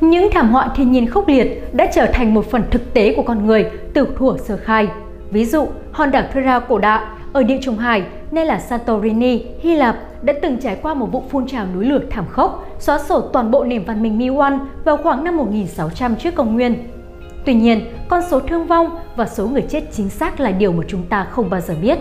Những thảm họa thiên nhiên khốc liệt đã trở thành một phần thực tế của con người từ thuở sơ khai. Ví dụ, hòn đảo Thera cổ đại ở địa Trung Hải, nay là Santorini, Hy Lạp, đã từng trải qua một vụ phun trào núi lửa thảm khốc, xóa sổ toàn bộ nền văn minh Miwan vào khoảng năm 1600 trước công nguyên. Tuy nhiên, con số thương vong và số người chết chính xác là điều mà chúng ta không bao giờ biết.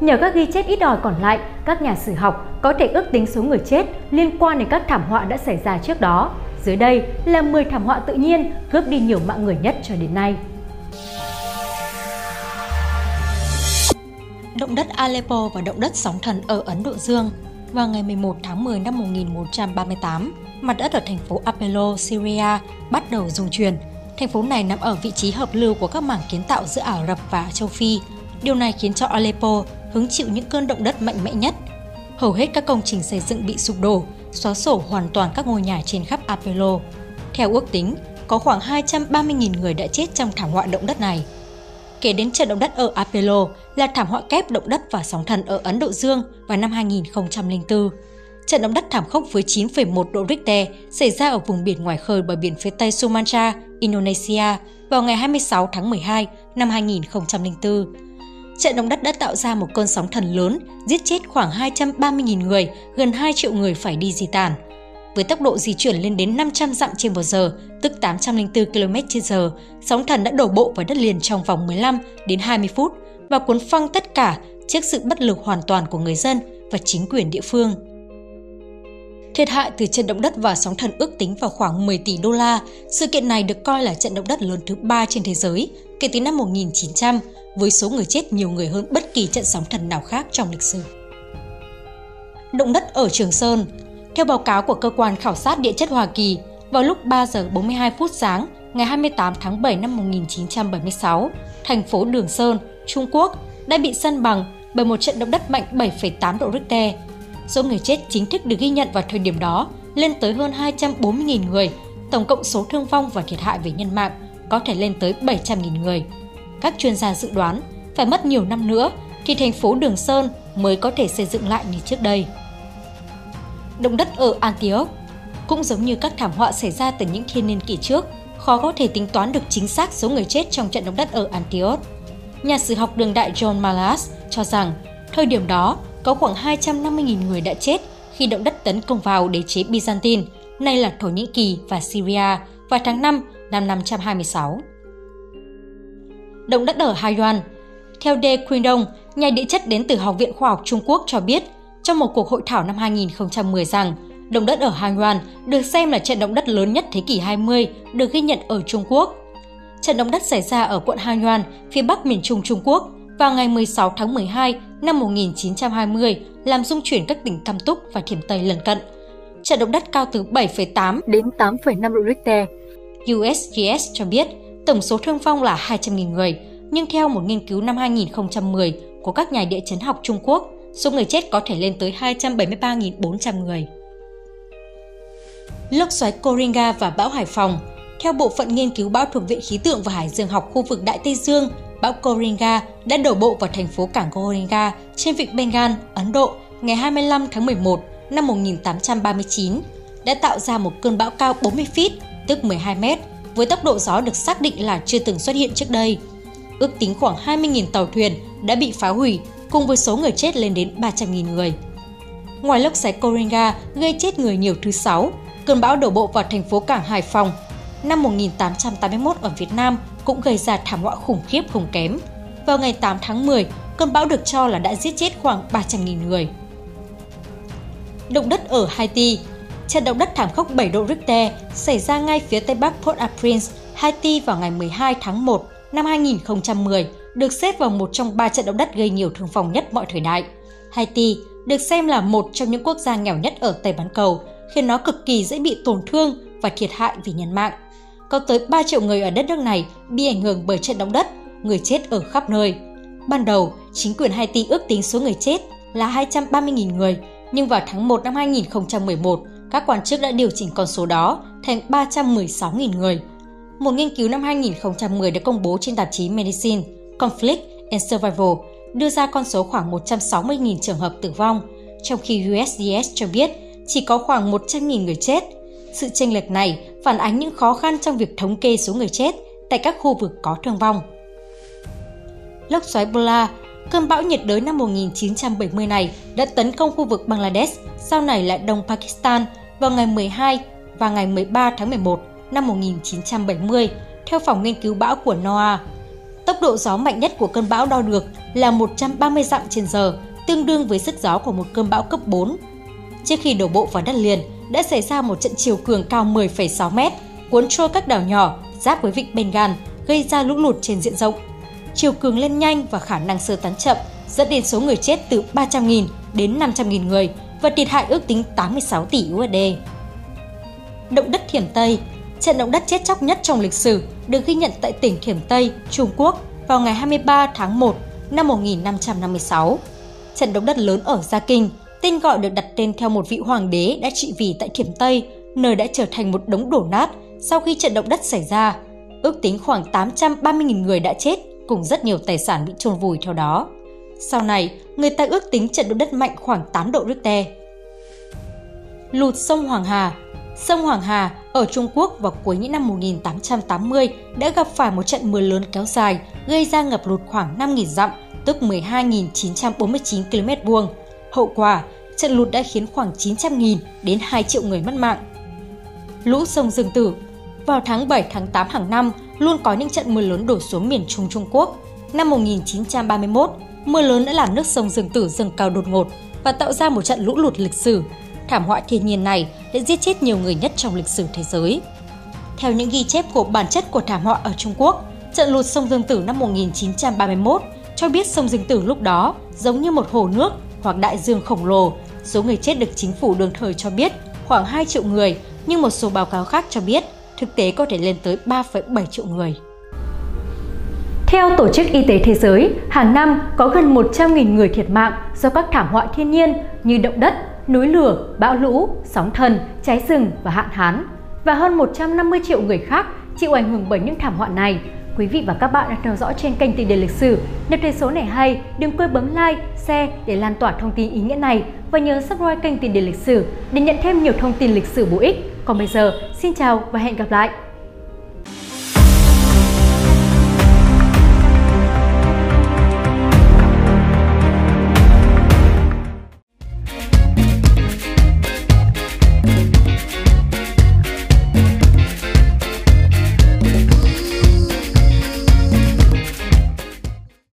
Nhờ các ghi chép ít ỏi còn lại, các nhà sử học có thể ước tính số người chết liên quan đến các thảm họa đã xảy ra trước đó. Dưới đây là 10 thảm họa tự nhiên cướp đi nhiều mạng người nhất cho đến nay. Động đất Aleppo và động đất sóng thần ở Ấn Độ Dương vào ngày 11 tháng 10 năm 1138, mặt đất ở thành phố Apollo, Syria bắt đầu rung chuyển. Thành phố này nằm ở vị trí hợp lưu của các mảng kiến tạo giữa Ả Rập và châu Phi. Điều này khiến cho Aleppo hứng chịu những cơn động đất mạnh mẽ nhất. Hầu hết các công trình xây dựng bị sụp đổ, xóa sổ hoàn toàn các ngôi nhà trên khắp Apollo. Theo ước tính, có khoảng 230.000 người đã chết trong thảm họa động đất này. Kể đến trận động đất ở Apollo là thảm họa kép động đất và sóng thần ở Ấn Độ Dương vào năm 2004. Trận động đất thảm khốc với 9,1 độ Richter xảy ra ở vùng biển ngoài khơi bờ biển phía tây Sumatra, Indonesia vào ngày 26 tháng 12 năm 2004 trận động đất đã tạo ra một cơn sóng thần lớn, giết chết khoảng 230.000 người, gần 2 triệu người phải đi di tản. Với tốc độ di chuyển lên đến 500 dặm trên một giờ, tức 804 km h sóng thần đã đổ bộ vào đất liền trong vòng 15 đến 20 phút và cuốn phăng tất cả trước sự bất lực hoàn toàn của người dân và chính quyền địa phương. Thiệt hại từ trận động đất và sóng thần ước tính vào khoảng 10 tỷ đô la. Sự kiện này được coi là trận động đất lớn thứ ba trên thế giới kể từ năm 1900 với số người chết nhiều người hơn bất kỳ trận sóng thần nào khác trong lịch sử. Động đất ở Trường Sơn Theo báo cáo của Cơ quan Khảo sát Địa chất Hoa Kỳ, vào lúc 3 giờ 42 phút sáng ngày 28 tháng 7 năm 1976, thành phố Đường Sơn, Trung Quốc đã bị săn bằng bởi một trận động đất mạnh 7,8 độ Richter. Số người chết chính thức được ghi nhận vào thời điểm đó lên tới hơn 240.000 người, tổng cộng số thương vong và thiệt hại về nhân mạng có thể lên tới 700.000 người các chuyên gia dự đoán phải mất nhiều năm nữa thì thành phố Đường Sơn mới có thể xây dựng lại như trước đây. Động đất ở Antioch cũng giống như các thảm họa xảy ra từ những thiên niên kỷ trước, khó có thể tính toán được chính xác số người chết trong trận động đất ở Antioch. Nhà sử học đường đại John Malas cho rằng thời điểm đó có khoảng 250.000 người đã chết khi động đất tấn công vào đế chế Byzantine, nay là Thổ Nhĩ Kỳ và Syria vào tháng 5 năm 526 động đất ở Haiyan. Theo De Quindong, nhà địa chất đến từ Học viện Khoa học Trung Quốc cho biết, trong một cuộc hội thảo năm 2010 rằng động đất ở Haiyan được xem là trận động đất lớn nhất thế kỷ 20 được ghi nhận ở Trung Quốc. Trận động đất xảy ra ở quận Haiyan, phía bắc miền Trung Trung Quốc vào ngày 16 tháng 12 năm 1920 làm rung chuyển các tỉnh Cam Túc và Thiểm Tây lân cận. Trận động đất cao từ 7,8 đến 8,5 độ Richter. USGS cho biết tổng số thương vong là 200.000 người, nhưng theo một nghiên cứu năm 2010 của các nhà địa chấn học Trung Quốc, số người chết có thể lên tới 273.400 người. Lốc xoáy Coringa và bão Hải Phòng Theo Bộ phận Nghiên cứu bão thuộc Viện Khí tượng và Hải dương học khu vực Đại Tây Dương, bão Coringa đã đổ bộ vào thành phố cảng Coringa trên vịnh Bengal, Ấn Độ ngày 25 tháng 11 năm 1839, đã tạo ra một cơn bão cao 40 feet, tức 12 mét, với tốc độ gió được xác định là chưa từng xuất hiện trước đây. Ước tính khoảng 20.000 tàu thuyền đã bị phá hủy, cùng với số người chết lên đến 300.000 người. Ngoài lốc xoáy Coringa gây chết người nhiều thứ sáu, cơn bão đổ bộ vào thành phố cảng Hải Phòng năm 1881 ở Việt Nam cũng gây ra thảm họa khủng khiếp không kém. Vào ngày 8 tháng 10, cơn bão được cho là đã giết chết khoảng 300.000 người. Động đất ở Haiti Trận động đất thảm khốc 7 độ Richter xảy ra ngay phía tây bắc Port-au-Prince, Haiti vào ngày 12 tháng 1 năm 2010, được xếp vào một trong ba trận động đất gây nhiều thương vong nhất mọi thời đại. Haiti được xem là một trong những quốc gia nghèo nhất ở Tây Bán Cầu, khiến nó cực kỳ dễ bị tổn thương và thiệt hại vì nhân mạng. Có tới 3 triệu người ở đất nước này bị ảnh hưởng bởi trận động đất, người chết ở khắp nơi. Ban đầu, chính quyền Haiti ước tính số người chết là 230.000 người, nhưng vào tháng 1 năm 2011, các quan chức đã điều chỉnh con số đó thành 316.000 người. Một nghiên cứu năm 2010 được công bố trên tạp chí Medicine, Conflict and Survival đưa ra con số khoảng 160.000 trường hợp tử vong, trong khi USDS cho biết chỉ có khoảng 100.000 người chết. Sự chênh lệch này phản ánh những khó khăn trong việc thống kê số người chết tại các khu vực có thương vong. Lốc xoáy Bola, cơn bão nhiệt đới năm 1970 này đã tấn công khu vực Bangladesh, sau này là Đông Pakistan vào ngày 12 và ngày 13 tháng 11 năm 1970, theo phòng nghiên cứu bão của NOAA. Tốc độ gió mạnh nhất của cơn bão đo được là 130 dặm trên giờ, tương đương với sức gió của một cơn bão cấp 4. Trước khi đổ bộ vào đất liền, đã xảy ra một trận chiều cường cao 10,6 mét, cuốn trôi các đảo nhỏ giáp với vịnh Bengal, gây ra lũ lụt trên diện rộng. Chiều cường lên nhanh và khả năng sơ tán chậm, dẫn đến số người chết từ 300.000 đến 500.000 người và thiệt hại ước tính 86 tỷ USD. Động đất Thiểm Tây Trận động đất chết chóc nhất trong lịch sử được ghi nhận tại tỉnh Thiểm Tây, Trung Quốc vào ngày 23 tháng 1 năm 1556. Trận động đất lớn ở Gia Kinh, tên gọi được đặt tên theo một vị hoàng đế đã trị vì tại Thiểm Tây, nơi đã trở thành một đống đổ nát sau khi trận động đất xảy ra. Ước tính khoảng 830.000 người đã chết cùng rất nhiều tài sản bị chôn vùi theo đó. Sau này, người ta ước tính trận động đất mạnh khoảng 8 độ Richter. Lụt sông Hoàng Hà Sông Hoàng Hà ở Trung Quốc vào cuối những năm 1880 đã gặp phải một trận mưa lớn kéo dài, gây ra ngập lụt khoảng 5.000 dặm, tức 12.949 km vuông. Hậu quả, trận lụt đã khiến khoảng 900.000 đến 2 triệu người mất mạng. Lũ sông Dương Tử Vào tháng 7 tháng 8 hàng năm, luôn có những trận mưa lớn đổ xuống miền Trung Trung Quốc. Năm 1931, mưa lớn đã làm nước sông Dương Tử dâng cao đột ngột và tạo ra một trận lũ lụt lịch sử thảm họa thiên nhiên này đã giết chết nhiều người nhất trong lịch sử thế giới. Theo những ghi chép của bản chất của thảm họa ở Trung Quốc, trận lụt sông Dương Tử năm 1931 cho biết sông Dương Tử lúc đó giống như một hồ nước hoặc đại dương khổng lồ. Số người chết được chính phủ đương thời cho biết khoảng 2 triệu người, nhưng một số báo cáo khác cho biết thực tế có thể lên tới 3,7 triệu người. Theo Tổ chức Y tế Thế giới, hàng năm có gần 100.000 người thiệt mạng do các thảm họa thiên nhiên như động đất, núi lửa, bão lũ, sóng thần, cháy rừng và hạn hán và hơn 150 triệu người khác chịu ảnh hưởng bởi những thảm họa này. Quý vị và các bạn đang theo dõi trên kênh Tiền đề lịch sử. Nếu thấy số này hay, đừng quên bấm like, share để lan tỏa thông tin ý nghĩa này và nhớ subscribe kênh Tiền đề lịch sử để nhận thêm nhiều thông tin lịch sử bổ ích. Còn bây giờ, xin chào và hẹn gặp lại!